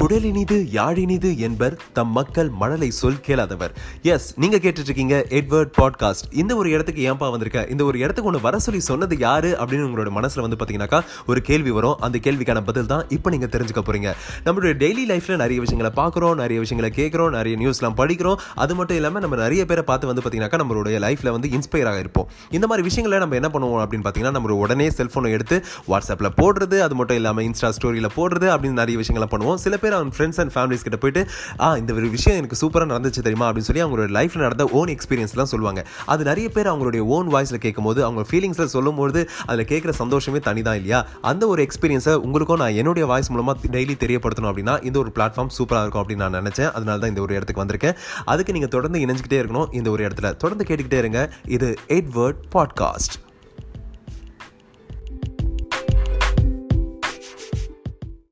புடலினிது யாழினிது என்பர் தம் மக்கள் மழலை சொல் கேளாதவர். எஸ் நீங்க கேட்டுட்டு இருக்கீங்க எட்வர்ட் பாட்காஸ்ட் இந்த ஒரு இடத்துக்கு ஏன்பா வந்திருக்க? இந்த ஒரு இடத்துக்கு ஒன்று வர சொல்லி சொன்னது யாரு அப்படின்னு உங்களோட மனசுல வந்து பாத்தீங்கன்னாக்கா ஒரு கேள்வி வரும். அந்த கேள்விக்கான பதில் தான் இப்போ நீங்க தெரிஞ்சுக்க போறீங்க. நம்மளுடைய டெய்லி லைஃப்ல நிறைய விஷயங்களை பார்க்குறோம் நிறைய விஷயங்களை கேட்குறோம் நிறைய நியூஸ்லாம் படிக்கிறோம். அது மட்டும் இல்லாமல் நம்ம நிறைய பேரை பார்த்து வந்து பார்த்தீங்கன்னாக்கா நம்மளுடைய லைஃப்ல வந்து இன்ஸ்பயர் ஆக இருப்போம். இந்த மாதிரி விஷயங்களை நம்ம என்ன பண்ணுவோம் அப்படின்னு பார்த்தீங்கன்னா நம்ம உடனே செல்ஃபோனை எடுத்து வாட்ஸ்அப்பில் போடுறது அது மட்டும் இல்லாமல் இன்ஸ்டா ஸ்டோரியில் போடுறது அப்படின்னு நிறைய விஷயங்களை பண்ணுவோம். சில பேர் அவன் ஃப்ரெண்ட்ஸ் அண்ட் ஃபேமிலிஸ் கிட்ட போயிட்டு ஆ இந்த ஒரு விஷயம் எனக்கு சூப்பராக நடந்துச்சு தெரியுமா? அப்படின்னு சொல்லி அவங்களோட லைஃப்பில் நடந்த ஓன் எக்ஸ்பீரியன்ஸ்லாம் சொல்லுவாங்க. அது நிறைய பேர் அவங்களுடைய ஓன் வாய்ஸில் கேட்கும்போது அவங்க ஃபீலிங்ஸில் சொல்லும்போது அதில் கேட்குற சந்தோஷமே தனி தான் இல்லையா? அந்த ஒரு எக்ஸ்பீரியன்ஸை உங்களுக்கும் நான் என்னுடைய வாய்ஸ் மூலமாக டெய்லி தெரியப்படுத்தணும் அப்படின்னா இந்த ஒரு பிளாட்ஃபார்ம் சூப்பராக இருக்கும் அப்படின்னு நான் நினச்சேன். அதனால தான் இந்த ஒரு இடத்துக்கு வந்திருக்கேன். அதுக்கு நீங்கள் தொடர்ந்து இணைஞ்சிக்கிட்டே இருக்கணும். இந்த ஒரு இடத்துல தொடர்ந்து கேட்டுக்கிட்டே இருங்க. இது எட்வர்ட் பாட்காஸ்ட்